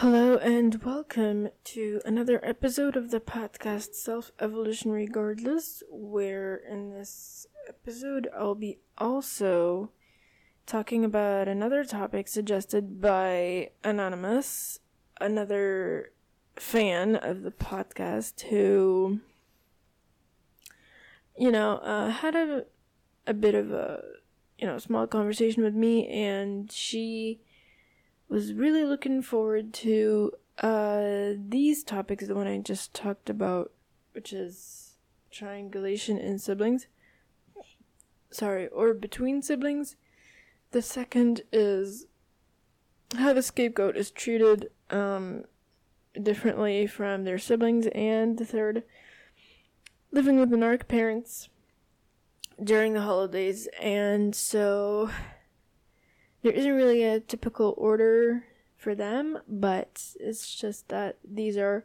Hello and welcome to another episode of the podcast Self Evolution Regardless, where in this episode I'll be also talking about another topic suggested by Anonymous, another fan of the podcast who, you know, uh, had a, a bit of a, you know, small conversation with me and she was really looking forward to uh, these topics, the one I just talked about, which is triangulation in siblings. Sorry, or between siblings. The second is how the scapegoat is treated um, differently from their siblings. And the third, living with the narc parents during the holidays. And so there isn't really a typical order for them, but it's just that these are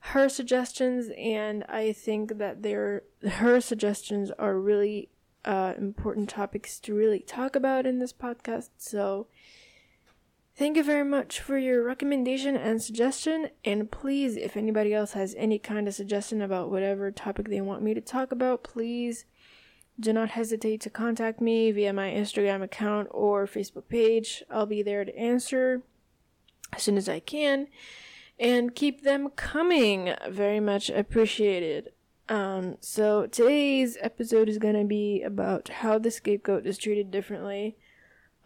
her suggestions, and I think that they're her suggestions are really uh, important topics to really talk about in this podcast. So, thank you very much for your recommendation and suggestion. And please, if anybody else has any kind of suggestion about whatever topic they want me to talk about, please do not hesitate to contact me via my Instagram account or Facebook page. I'll be there to answer as soon as I can. And keep them coming. Very much appreciated. Um, so today's episode is going to be about how the scapegoat is treated differently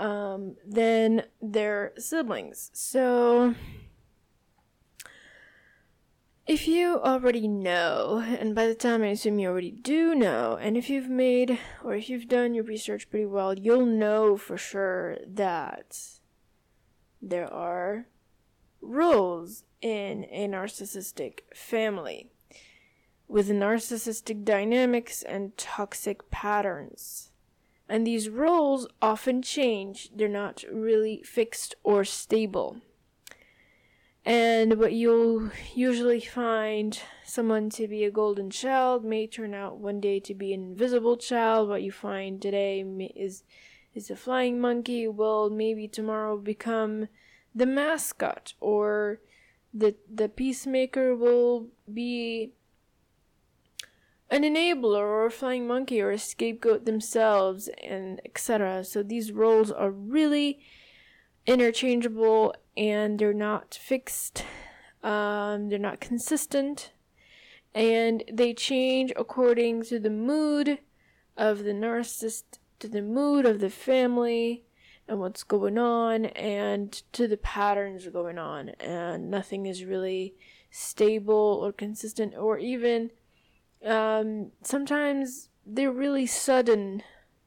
um, than their siblings. So if you already know, and by the time I assume you already do know, and if you've made or if you've done your research pretty well, you'll know for sure that there are rules in a narcissistic family with narcissistic dynamics and toxic patterns. And these roles often change, they're not really fixed or stable. And what you'll usually find someone to be a golden child may turn out one day to be an invisible child. What you find today is is a flying monkey will maybe tomorrow become the mascot or the the peacemaker will be an enabler or a flying monkey or a scapegoat themselves and etc. So these roles are really interchangeable and they're not fixed, um, they're not consistent, and they change according to the mood of the narcissist, to the mood of the family, and what's going on, and to the patterns going on, and nothing is really stable or consistent, or even um, sometimes they're really sudden.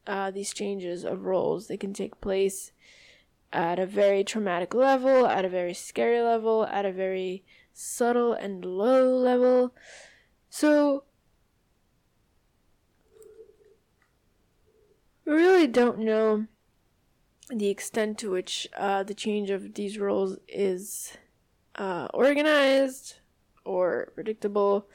Uh, these changes of roles they can take place at a very traumatic level, at a very scary level, at a very subtle and low level. So, we really don't know the extent to which uh, the change of these roles is uh, organized or predictable.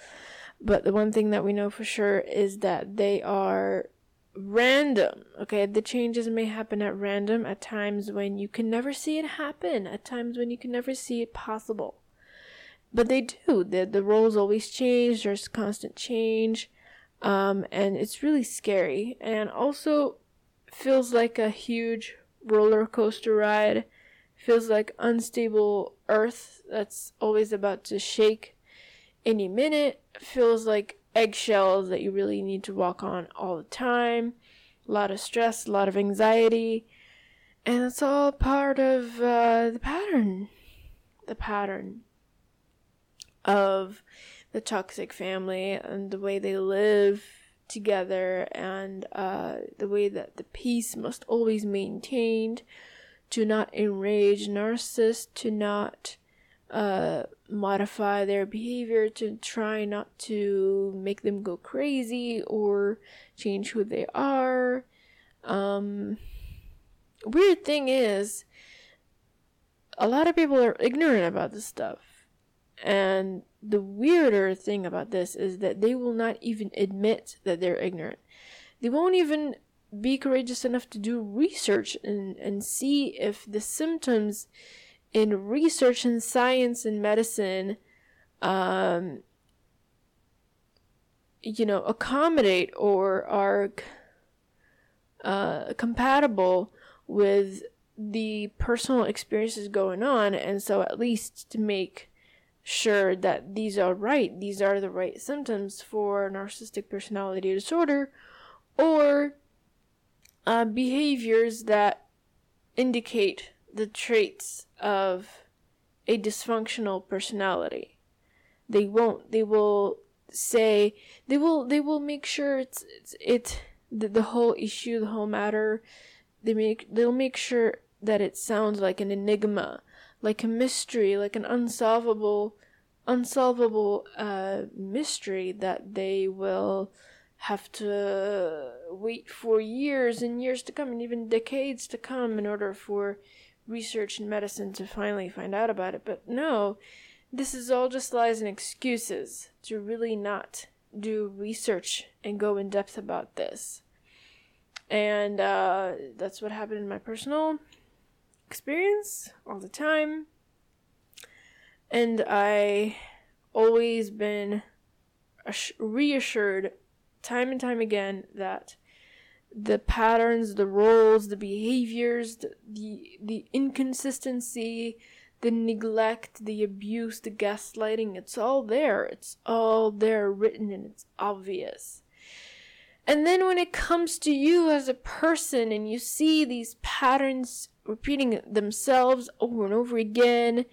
But the one thing that we know for sure is that they are random. Okay, the changes may happen at random at times when you can never see it happen, at times when you can never see it possible. But they do. The the roles always change. There's constant change, um, and it's really scary. And also feels like a huge roller coaster ride. Feels like unstable Earth that's always about to shake any minute. Feels like eggshells that you really need to walk on all the time. A lot of stress, a lot of anxiety. And it's all part of uh, the pattern. The pattern of the toxic family and the way they live together and uh, the way that the peace must always maintained to not enrage narcissists, to not uh, modify their behavior to try not to make them go crazy or change who they are. Um, weird thing is, a lot of people are ignorant about this stuff. And the weirder thing about this is that they will not even admit that they're ignorant. They won't even be courageous enough to do research and, and see if the symptoms in research and science and medicine um, you know accommodate or are uh, compatible with the personal experiences going on. And so at least to make sure that these are right these are the right symptoms for narcissistic personality disorder or uh, behaviors that indicate the traits of a dysfunctional personality. They won't they will say they will they will make sure it's it's it the, the whole issue the whole matter they make they'll make sure that it sounds like an enigma like a mystery like an unsolvable unsolvable uh mystery that they will have to wait for years and years to come and even decades to come in order for research and medicine to finally find out about it but no this is all just lies and excuses to really not do research and go in depth about this. And uh, that's what happened in my personal experience all the time. And I always been reassured time and time again that the patterns, the roles, the behaviors, the the, the inconsistency, the neglect, the abuse, the gaslighting, it's all there. It's all there written and it's obvious. And then when it comes to you as a person and you see these patterns repeating themselves over and over again,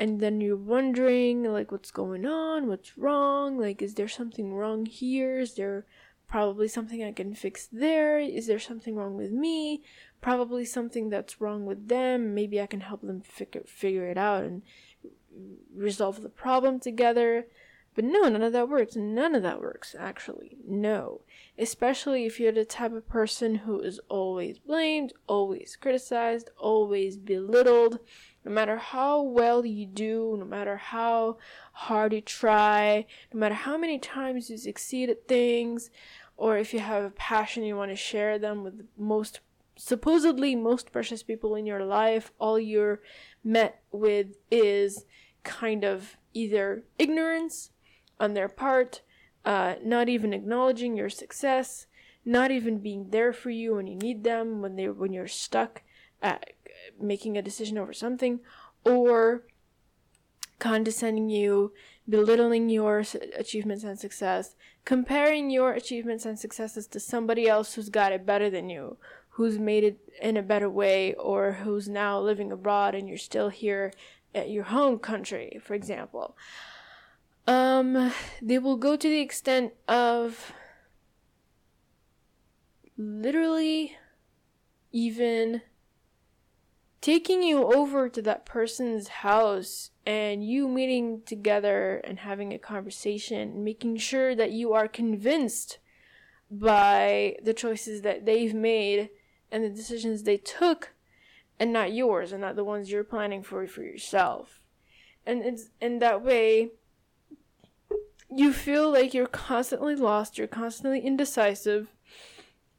and then you're wondering, like, what's going on? What's wrong? Like, is there something wrong here? Is there probably something I can fix there? Is there something wrong with me? probably something that's wrong with them. Maybe I can help them figure figure it out and resolve the problem together. But no, none of that works. None of that works, actually. No. Especially if you're the type of person who is always blamed, always criticized, always belittled. No matter how well you do, no matter how hard you try, no matter how many times you succeed at things, or if you have a passion you want to share them with the most supposedly most precious people in your life, all you're met with is kind of either ignorance on their part, uh, not even acknowledging your success, not even being there for you when you need them, when they when you're stuck at making a decision over something, or condescending you, belittling your achievements and success, comparing your achievements and successes to somebody else who's got it better than you, who's made it in a better way or who's now living abroad and you're still here at your home country, for example. Um, they will go to the extent of literally even taking you over to that person's house and you meeting together and having a conversation, making sure that you are convinced by the choices that they've made and the decisions they took and not yours and not the ones you're planning for for yourself. And it's in that way you feel like you're constantly lost, you're constantly indecisive.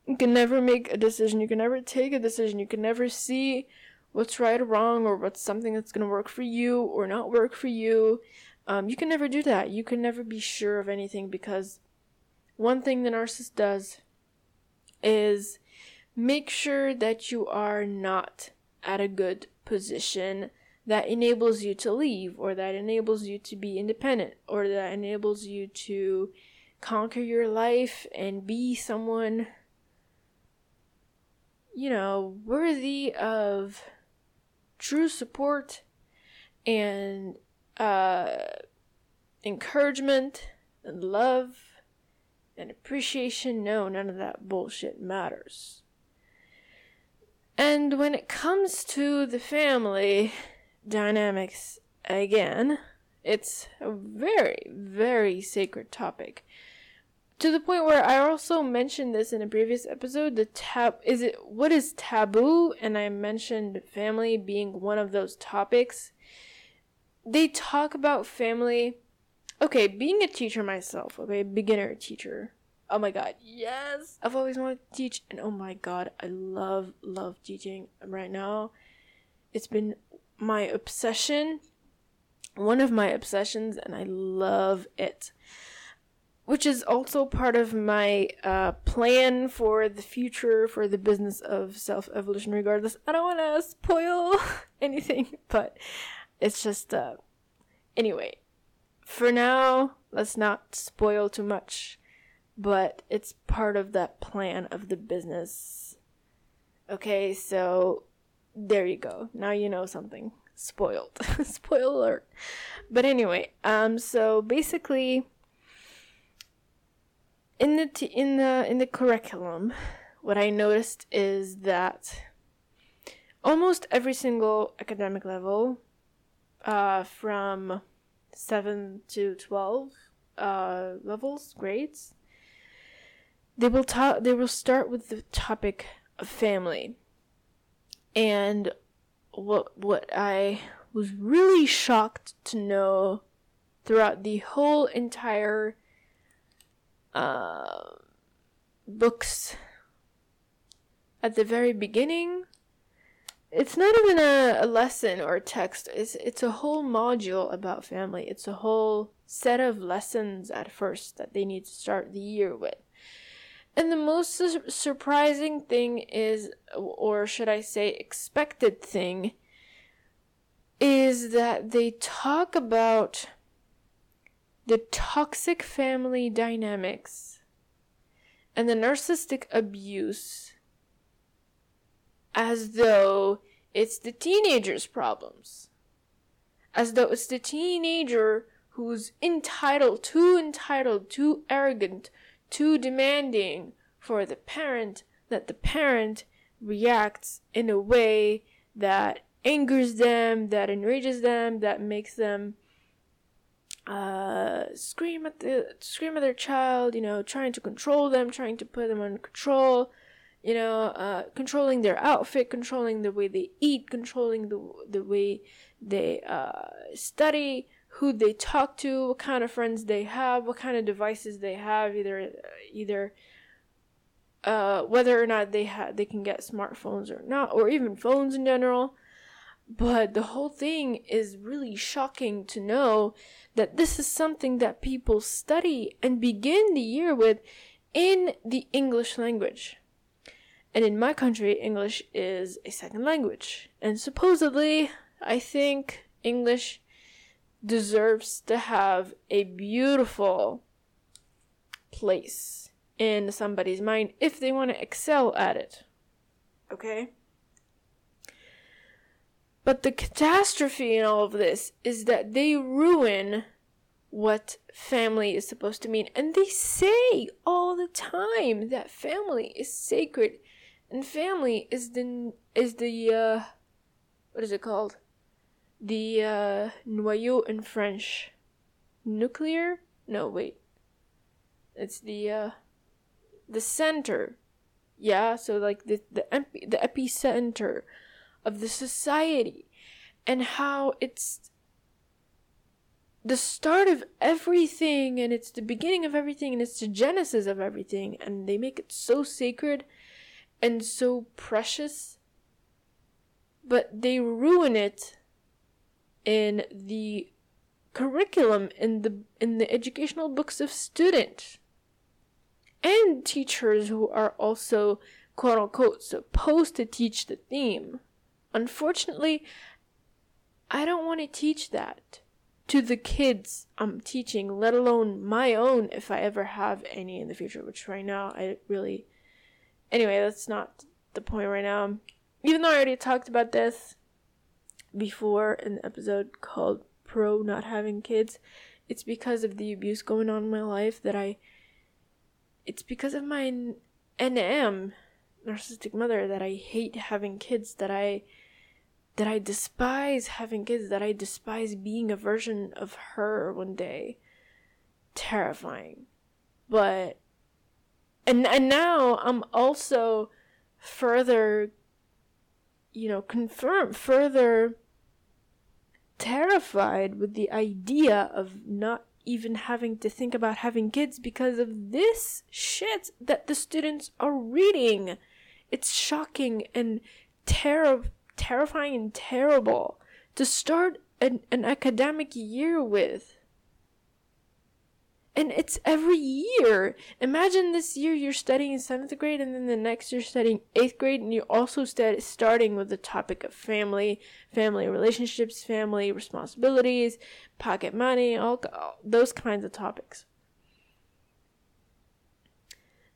You can never make a decision, you can never take a decision, you can never see what's right or wrong or what's something that's going to work for you or not work for you. Um, you can never do that. You can never be sure of anything because one thing the narcissist does is make sure that you are not at a good position that enables you to leave or that enables you to be independent or that enables you to conquer your life and be someone you know worthy of true support and uh, encouragement and love and appreciation no none of that bullshit matters and when it comes to the family dynamics again, it's a very, very sacred topic. To the point where I also mentioned this in a previous episode, the tab is it what is taboo and I mentioned family being one of those topics. They talk about family Okay, being a teacher myself, okay, beginner teacher, Oh my god, yes! I've always wanted to teach, and oh my god, I love, love teaching right now. It's been my obsession, one of my obsessions, and I love it. Which is also part of my uh, plan for the future for the business of self evolution. Regardless, I don't want to spoil anything, but it's just uh, anyway. For now, let's not spoil too much, but it's part of that plan of the business. Okay, so there you go. Now you know something. Spoiled. Spoil alert. But anyway, um so basically in the t- in the in the curriculum, what I noticed is that almost every single academic level uh from 7 to 12 uh levels, grades, they will ta- they will start with the topic of family. And what what I was really shocked to know throughout the whole entire uh, books at the very beginning it's not even a, a lesson or a text. It's it's a whole module about family. It's a whole set of lessons at first that they need to start the year with. And the most su- surprising thing is, or should I say, expected thing, is that they talk about the toxic family dynamics and the narcissistic abuse as though it's the teenager's problems. As though it's the teenager who's entitled, too entitled, too arrogant, too demanding for the parent that the parent reacts in a way that angers them, that enrages them, that makes them uh, scream at the scream at their child, you know, trying to control them, trying to put them under control, you know, uh, controlling their outfit, controlling the way they eat, controlling the the way they uh, study, who they talk to, what kind of friends they have, what kind of devices they have, either either uh, whether or not they have they can get smartphones or not, or even phones in general. But the whole thing is really shocking to know that this is something that people study and begin the year with in the English language. And in my country, English is a second language. And supposedly, I think English deserves to have a beautiful place in somebody's mind if they want to excel at it. Okay? But the catastrophe in all of this is that they ruin what family is supposed to mean. And they say all the time that family is sacred and family is the is the uh what is it called? the uh, noyau in French. Nuclear? No, wait. It's the uh, the center. Yeah, so like the the epi- the epicenter of the society, and how it's the start of everything, and it's the beginning of everything, and it's the genesis of everything, and they make it so sacred and so precious, but they ruin it in the curriculum in the in the educational books of students and teachers who are also quote unquote supposed to teach the theme. Unfortunately, I don't want to teach that to the kids I'm teaching, let alone my own if I ever have any in the future, which right now I really anyway, that's not the point right now. Even though I already talked about this, before in an episode called Pro Not Having Kids, it's because of the abuse going on in my life that I. It's because of my NM, narcissistic mother, that I hate having kids, that I. That I despise having kids, that I despise being a version of her one day. Terrifying. But. And, and now I'm also further you know, confirm further terrified with the idea of not even having to think about having kids because of this shit that the students are reading. It's shocking and terror terrifying and terrible to start an, an academic year with. And it's every year. Imagine this year you're studying seventh grade, and then the next you're studying eighth grade, and you're also st- starting with the topic of family, family relationships, family responsibilities, pocket money, all, all those kinds of topics.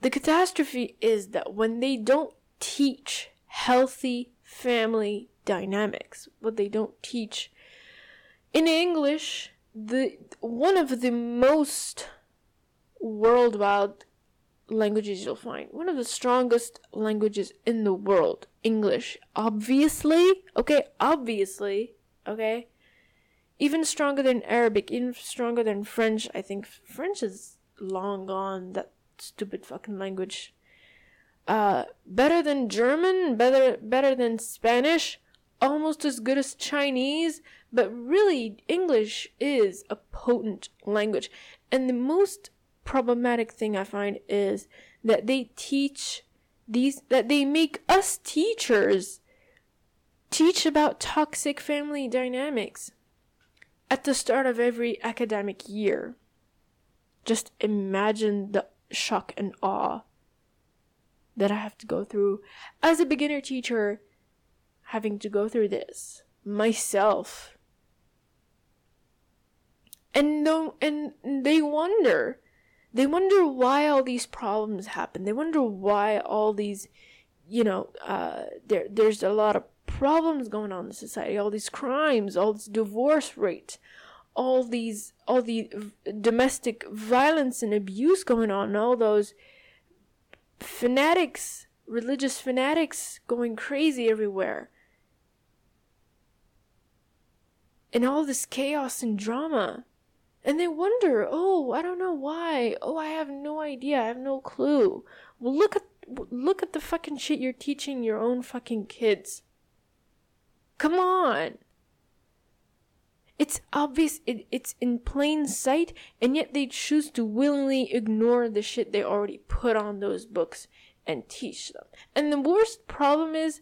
The catastrophe is that when they don't teach healthy family dynamics, what they don't teach. In English, the one of the most worldwide languages you'll find one of the strongest languages in the world english. Obviously okay obviously okay even stronger than arabic even stronger than french. I think french is long gone that stupid fucking language uh better than german better better than spanish almost as good as chinese but really, English is a potent language. And the most problematic thing I find is that they teach these, that they make us teachers teach about toxic family dynamics at the start of every academic year. Just imagine the shock and awe that I have to go through. As a beginner teacher having to go through this myself. And no and they wonder. They wonder why all these problems happen. They wonder why all these you know uh, there there's a lot of problems going on in society. All these crimes all this divorce rate all these all the domestic violence and abuse going on all those fanatics religious fanatics going crazy everywhere and all this chaos and drama and they wonder, oh, I don't know why. Oh, I have no idea. I have no clue. Well, look at look at the fucking shit you're teaching your own fucking kids. Come on. It's obvious, it, it's in plain sight, and yet they choose to willingly ignore the shit they already put on those books and teach them. And the worst problem is,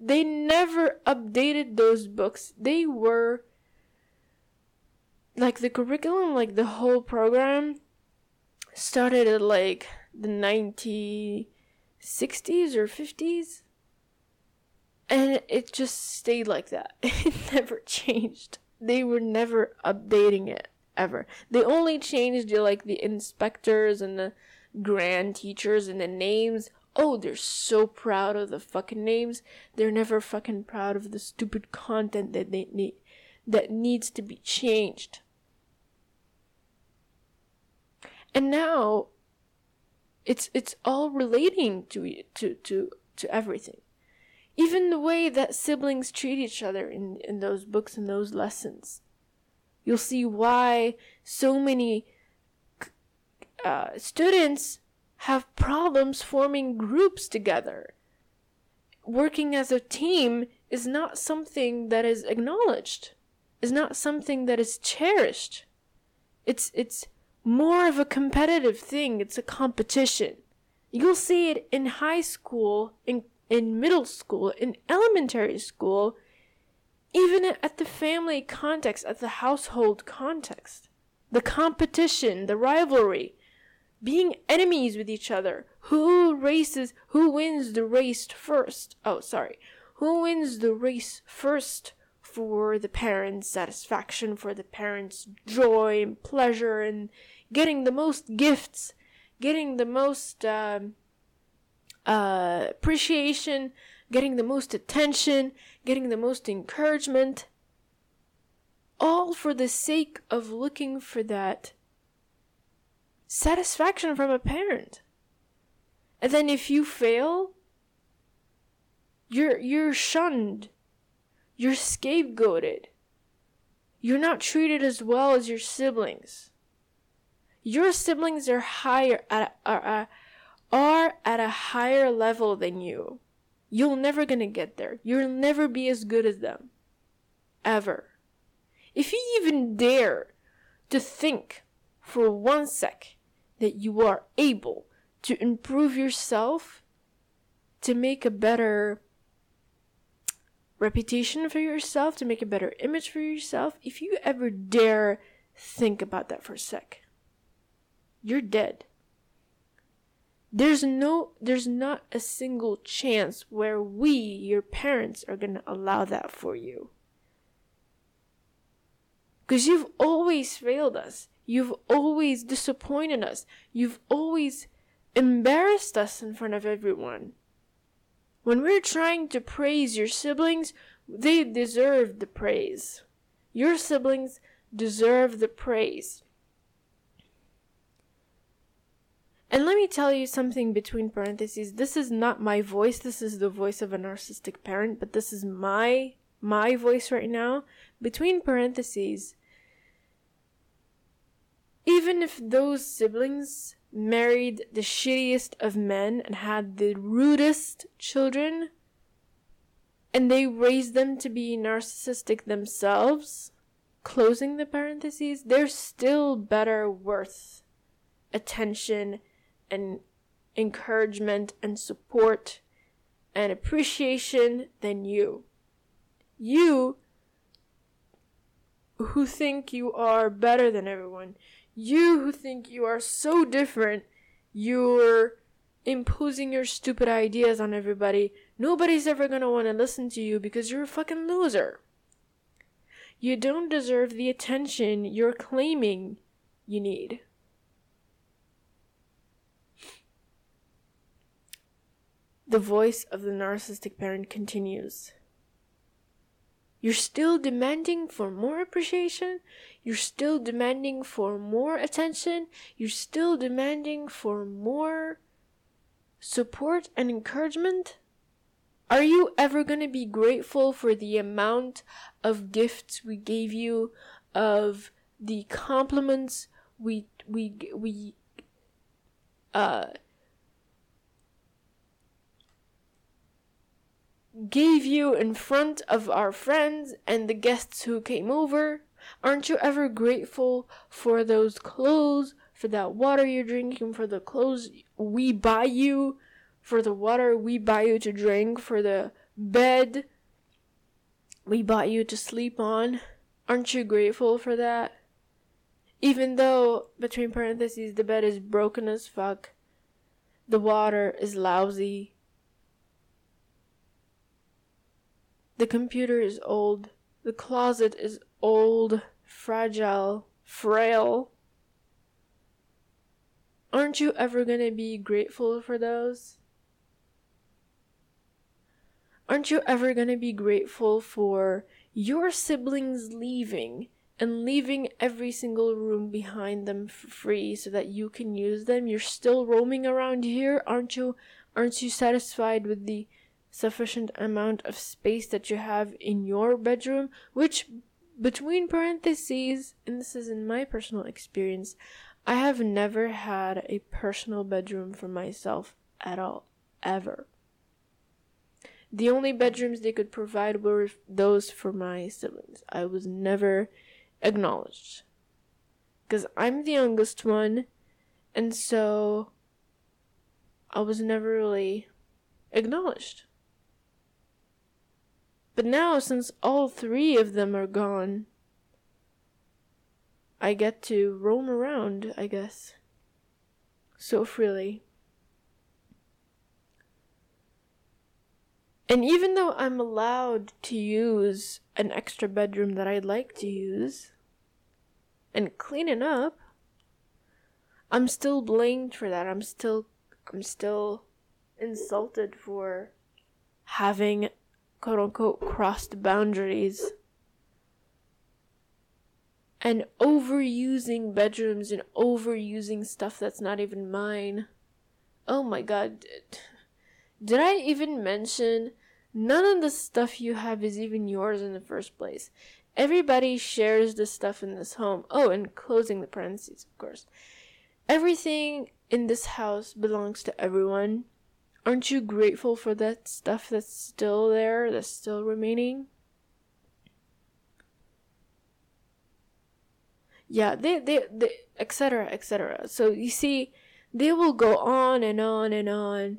they never updated those books. They were like the curriculum, like the whole program started at like the 1960s or 50s and it just stayed like that. It never changed. They were never updating it ever. They only changed like the inspectors and the grand teachers and the names. Oh, they're so proud of the fucking names. They're never fucking proud of the stupid content that they need that needs to be changed. And now it's it's all relating to to to to everything. Even the way that siblings treat each other in, in those books and those lessons. You'll see why so many uh, students have problems forming groups together. Working as a team is not something that is acknowledged is not something that is cherished. It's it's more of a competitive thing. It's a competition. You'll see it in high school, in in middle school, in elementary school, even at the family context, at the household context. The competition, the rivalry, being enemies with each other. Who races, who wins the race first? Oh, sorry. Who wins the race first for the parents' satisfaction, for the parents' joy and pleasure, and getting the most gifts, getting the most um, uh, appreciation, getting the most attention, getting the most encouragement, all for the sake of looking for that satisfaction from a parent. And then if you fail, you're you're shunned you're scapegoated. You're not treated as well as your siblings. Your siblings are higher at are, are at a higher level than you. You're never gonna get there. You'll never be as good as them. Ever. If you even dare to think for one sec that you are able to improve yourself to make a better reputation for yourself, to make a better image for yourself, if you ever dare think about that for a sec, you're dead. There's no there's not a single chance where we, your parents, are going to allow that for you. Because you've always failed us. You've always disappointed us. You've always embarrassed us in front of everyone. When we're trying to praise your siblings, they deserve the praise. Your siblings deserve the praise. And let me tell you something between parentheses. This is not my voice. This is the voice of a narcissistic parent, but this is my my voice right now. Between parentheses, even if those siblings married the shittiest of men and had the rudest children, and they raised them to be narcissistic themselves, closing the parentheses, they're still better worth attention and encouragement and support and appreciation than you. You who think you are better than everyone, you who think you are so different, you're imposing your stupid ideas on everybody. Nobody's ever gonna want to listen to you because you're a fucking loser. You don't deserve the attention you're claiming you need. The voice of the narcissistic parent continues. You're still demanding for more appreciation. You're still demanding for more attention. You're still demanding for more support and encouragement. Are you ever going to be grateful for the amount of gifts we gave you, of the compliments we we we uh gave you in front of our friends and the guests who came over? Aren't you ever grateful for those clothes, for that water you're drinking, for the clothes we buy you, for the water we buy you to drink, for the bed we bought you to sleep on? Aren't you grateful for that? Even though, between parentheses, the bed is broken as fuck, the water is lousy, The computer is old. The closet is old, fragile, frail. Aren't you ever to be grateful for those? Aren't you ever to be grateful for your siblings leaving and leaving every single room behind them for free so that you can use them? You're still roaming around here, aren't you? Aren't you satisfied with the sufficient amount of space that you have in your bedroom, which between parentheses, and this is in my personal experience, I have never had a personal bedroom for myself at all, ever. The only bedrooms they could provide were those for my siblings. I was never acknowledged. Because I'm the youngest one, and so I was never really acknowledged. But now, since all three of them are gone, I get to roam around, I guess, so freely. And even though I'm allowed to use an extra bedroom that I'd like to use and clean it up, I'm still blamed for that. I'm still I'm still insulted for having quote unquote crossed boundaries and overusing bedrooms and overusing stuff that's not even mine. Oh my god. Did I even mention none of the stuff you have is even yours in the first place? Everybody shares the stuff in this home. Oh, and closing the parentheses, of course. Everything in this house belongs to everyone. Aren't you grateful for that stuff that's still there, that's still remaining? Yeah, they, they, they, etc., etc. So you see, they will go on and on and on.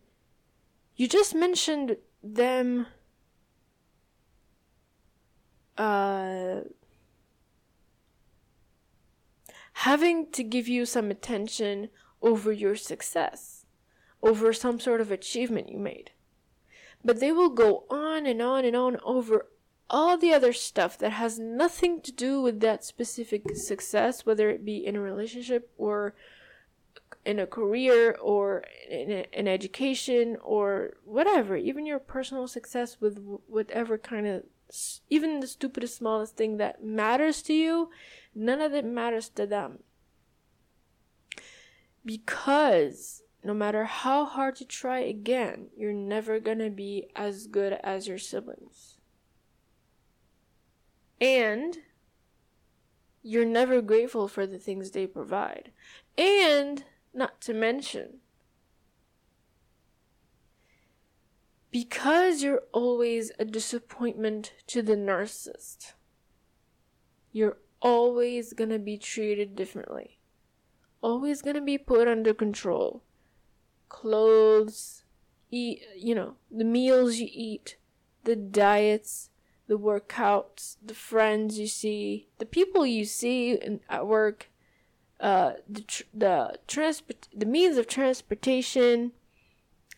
You just mentioned them uh, having to give you some attention over your success, over some sort of achievement you made. But they will go on and on and on over all the other stuff that has nothing to do with that specific success, whether it be in a relationship or in a career or in an education or whatever, even your personal success with whatever kind of, even the stupidest, smallest thing that matters to you, none of it matters to them. Because no matter how hard you try again, you're never gonna be as good as your siblings. And you're never grateful for the things they provide. And not to mention, because you're always a disappointment to the narcissist, you're always gonna be treated differently. Always gonna be put under control. Clothes, eat, you know, the meals you eat, the diets, the workouts, the friends you see, the people you see in, at work, uh, the tr- the transport, the means of transportation,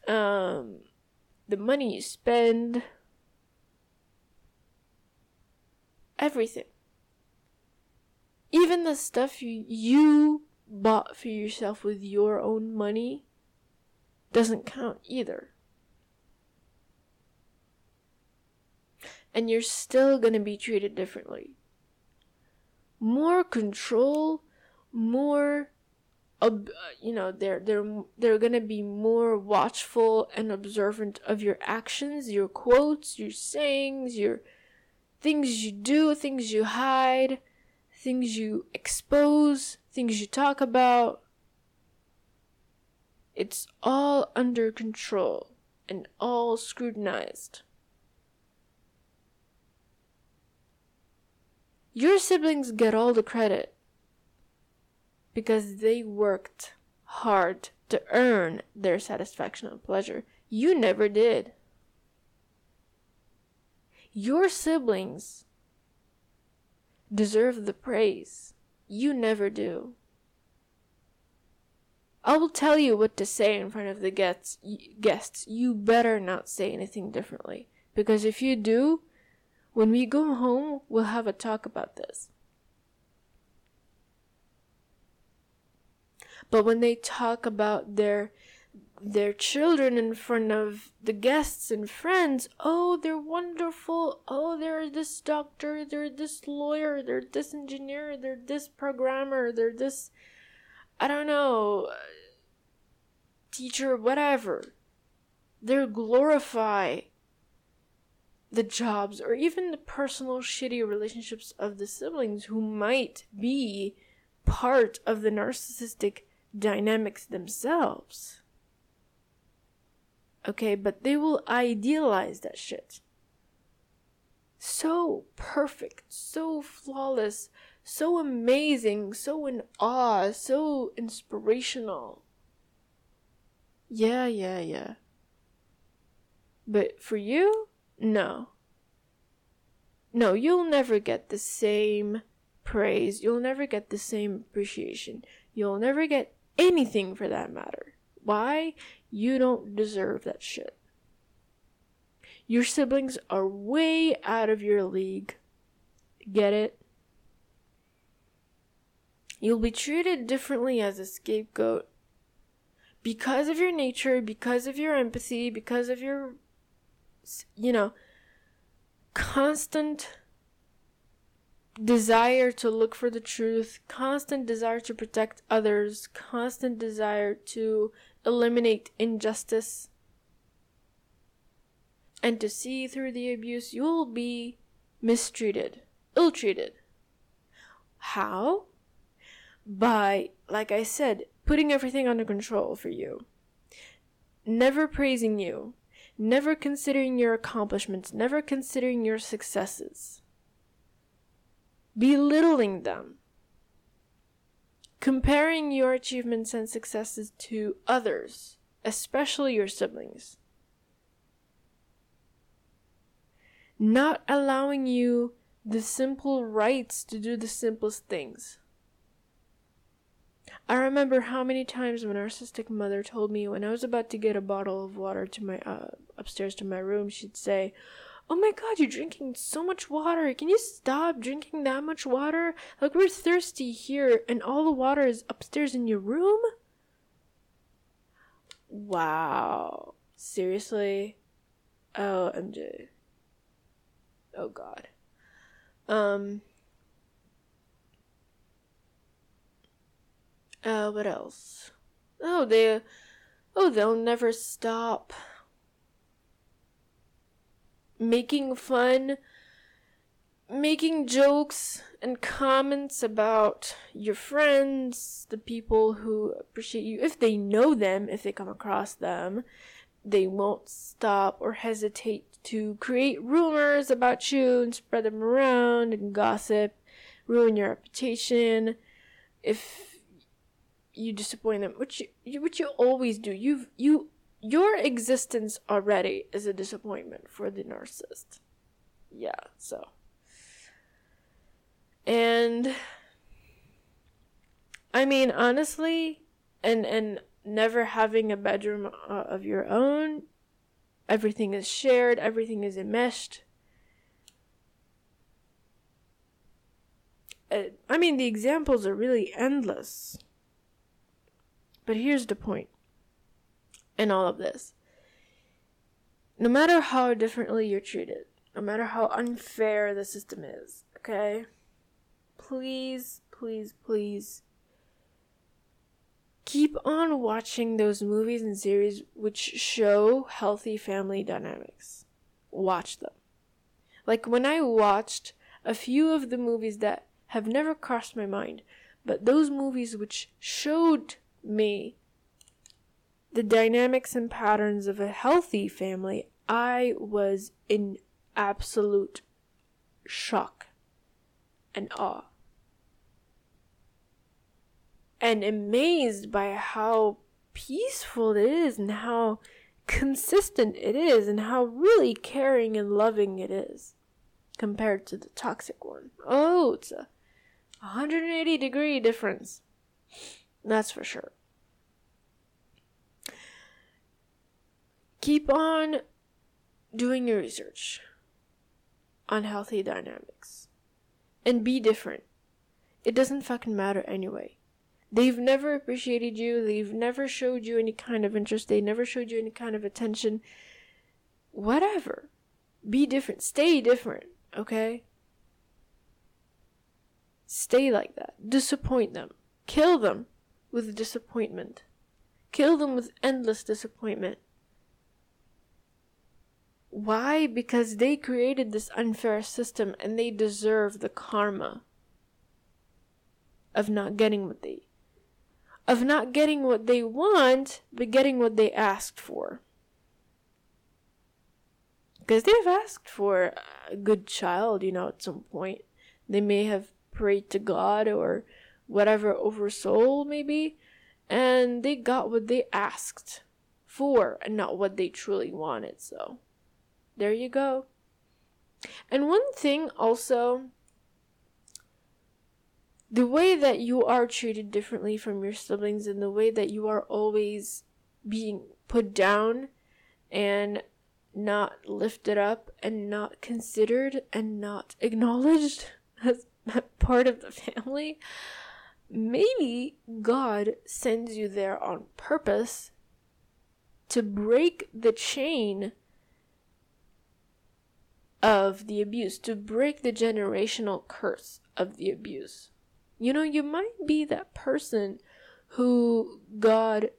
um, the money you spend, everything. Even the stuff you, you bought for yourself with your own money doesn't count either. And you're still gonna be treated differently. More control, more you know they're they're they're gonna be more watchful and observant of your actions your quotes your sayings your things you do things you hide things you expose, things you talk about. It's all under control and all scrutinized. Your siblings get all the credit because they worked hard to earn their satisfaction and pleasure. You never did. Your siblings deserve the praise. You never do. I will tell you what to say in front of the guests. Guests, you better not say anything differently because if you do, when we go home, we'll have a talk about this. But when they talk about their their children in front of the guests and friends. Oh, they're wonderful. Oh, they're this doctor, they're this lawyer, they're this engineer, they're this programmer, they're this, I don't know, teacher, whatever. They glorify the jobs or even the personal shitty relationships of the siblings who might be part of the narcissistic dynamics themselves. Okay, but they will idealize that shit. So perfect, so flawless, so amazing, so in awe, so inspirational. Yeah, yeah, yeah. But for you, no. No, you'll never get the same praise. You'll never get the same appreciation. You'll never get anything for that matter. Why? You don't deserve that shit. Your siblings are way out of your league. Get it? You'll be treated differently as a scapegoat because of your nature, because of your empathy, because of your, you know, constant desire to look for the truth, constant desire to protect others, constant desire to eliminate injustice and to see through the abuse, you'll be mistreated, ill treated. How? By, like I said, putting everything under control for you, never praising you, never considering your accomplishments, never considering your successes. Belittling them, comparing your achievements and successes to others, especially your siblings, not allowing you the simple rights to do the simplest things. I remember how many times my narcissistic mother told me when I was about to get a bottle of water to my uh, upstairs to my room, she'd say, "Oh my God, you're drinking so much water! Can you stop drinking that much water? Like we're thirsty here, and all the water is upstairs in your room." Wow, seriously? Oh, MJ. Oh God. Um. Uh, what else? Oh, they, oh, they'll never stop making fun, making jokes and comments about your friends, the people who appreciate you, if they know them, if they come across them. They won't stop or hesitate to create rumors about you and spread them around and gossip, ruin your reputation. If you disappoint them, which you, which you always do. You've you your existence already is a disappointment for the narcissist. Yeah, so. And I mean, honestly, and and never having a bedroom uh, of your own, everything is shared, everything is enmeshed. Uh, I mean, the examples are really endless. But here's the point in all of this no matter how differently you're treated, no matter how unfair the system is, okay? Please, please, please keep on watching those movies and series which show healthy family dynamics. Watch them. Like when I watched a few of the movies that have never crossed my mind, but those movies which showed me the dynamics and patterns of a healthy family, I was in absolute shock and awe. And amazed by how peaceful it is and how consistent it is and how really caring and loving it is compared to the toxic one. Oh, it's a 180 degree difference. That's for sure. Keep on doing your research on healthy dynamics and be different. It doesn't fucking matter anyway. They've never appreciated you, they've never showed you any kind of interest, they never showed you any kind of attention. Whatever. Be different. Stay different, okay? Stay like that. Disappoint them. Kill them with disappointment. Kill them with endless disappointment. Why? Because they created this unfair system and they deserve the karma of not getting what they of not getting what they want, but getting what they asked for. Because they've asked for a good child, you know, at some point. They may have prayed to God or whatever over soul maybe and they got what they asked for and not what they truly wanted so there you go. And one thing also the way that you are treated differently from your siblings and the way that you are always being put down and not lifted up and not considered and not acknowledged as part of the family maybe God sends you there on purpose to break the chain of the abuse, to break the generational curse of the abuse. You know, you might be that person who God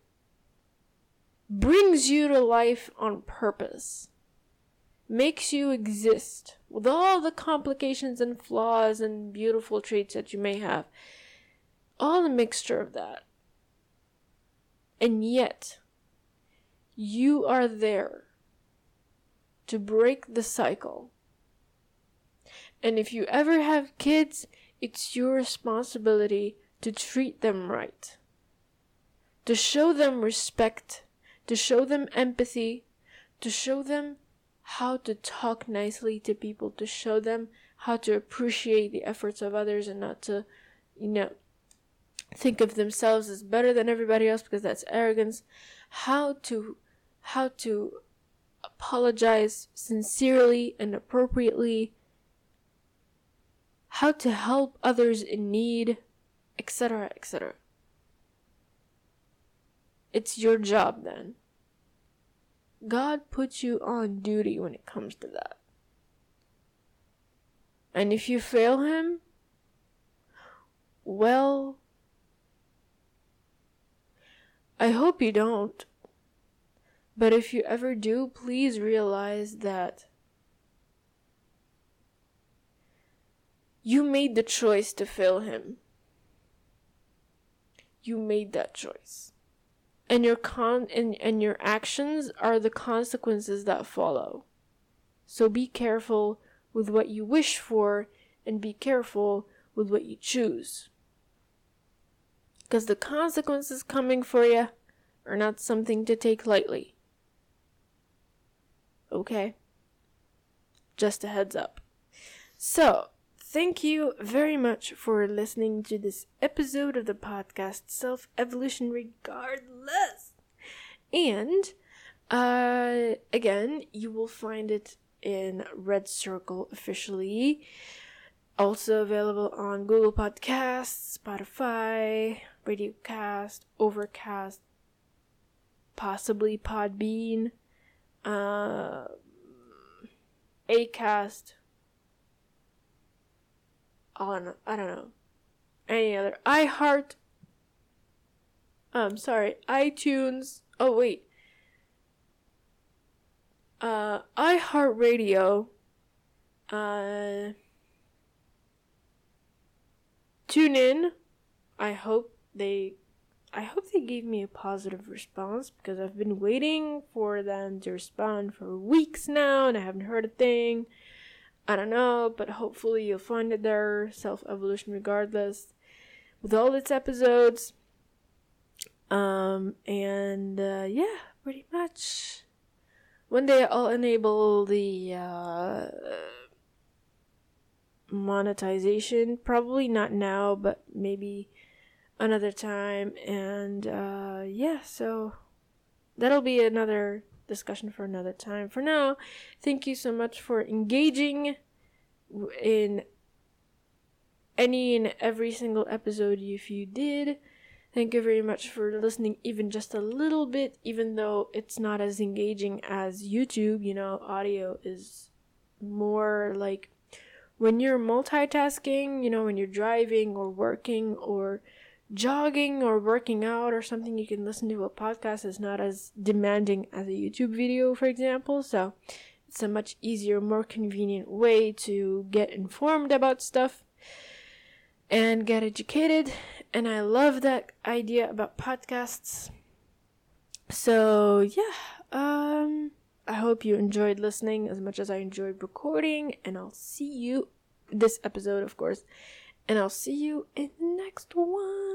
brings you to life on purpose, makes you exist with all the complications and flaws and beautiful traits that you may have all a mixture of that. And yet, you are there to break the cycle. And if you ever have kids, it's your responsibility to treat them right, to show them respect, to show them empathy, to show them how to talk nicely to people, to show them how to appreciate the efforts of others and not to, you know, think of themselves as better than everybody else because that's arrogance. How to how to apologize sincerely and appropriately. How to help others in need, etc., etc. It's your job then. God puts you on duty when it comes to that. And if you fail Him, well, I hope you don't. But if you ever do, please realize that you made the choice to fail Him. You made that choice and your con and, and your actions are the consequences that follow. So be careful with what you wish for and be careful with what you choose. Because the consequences coming for you are not something to take lightly. Okay? Just a heads up. So, Thank you very much for listening to this episode of the podcast Self Evolution Regardless. And uh, again, you will find it in Red Circle officially. Also available on Google Podcasts, Spotify, Radiocast, Overcast, possibly Podbean, uh, Acast, on I don't know any other iHeart. Um, sorry, iTunes. Oh wait. Uh, iHeartRadio. Uh, tune in. I hope they. I hope they gave me a positive response because I've been waiting for them to respond for weeks now and I haven't heard a thing. I don't know, but hopefully you'll find it there, Self Evolution Regardless, with all its episodes. Um, and uh, yeah, pretty much. One day I'll enable the uh, monetization. Probably not now, but maybe another time. And uh, yeah, so that'll be another discussion for another time. For now, thank you so much for engaging in any and every single episode if you did. Thank you very much for listening even just a little bit, even though it's not as engaging as YouTube. You know, audio is more like when you're multitasking, you know, when you're driving or working or jogging or working out or something, you can listen to a podcast. It's not as demanding as a YouTube video, for example. So it's a much easier, more convenient way to get informed about stuff and get educated. And I love that idea about podcasts. So, yeah, um, I hope you enjoyed listening as much as I enjoyed recording. And I'll see you, this episode, of course, and I'll see you in the next one.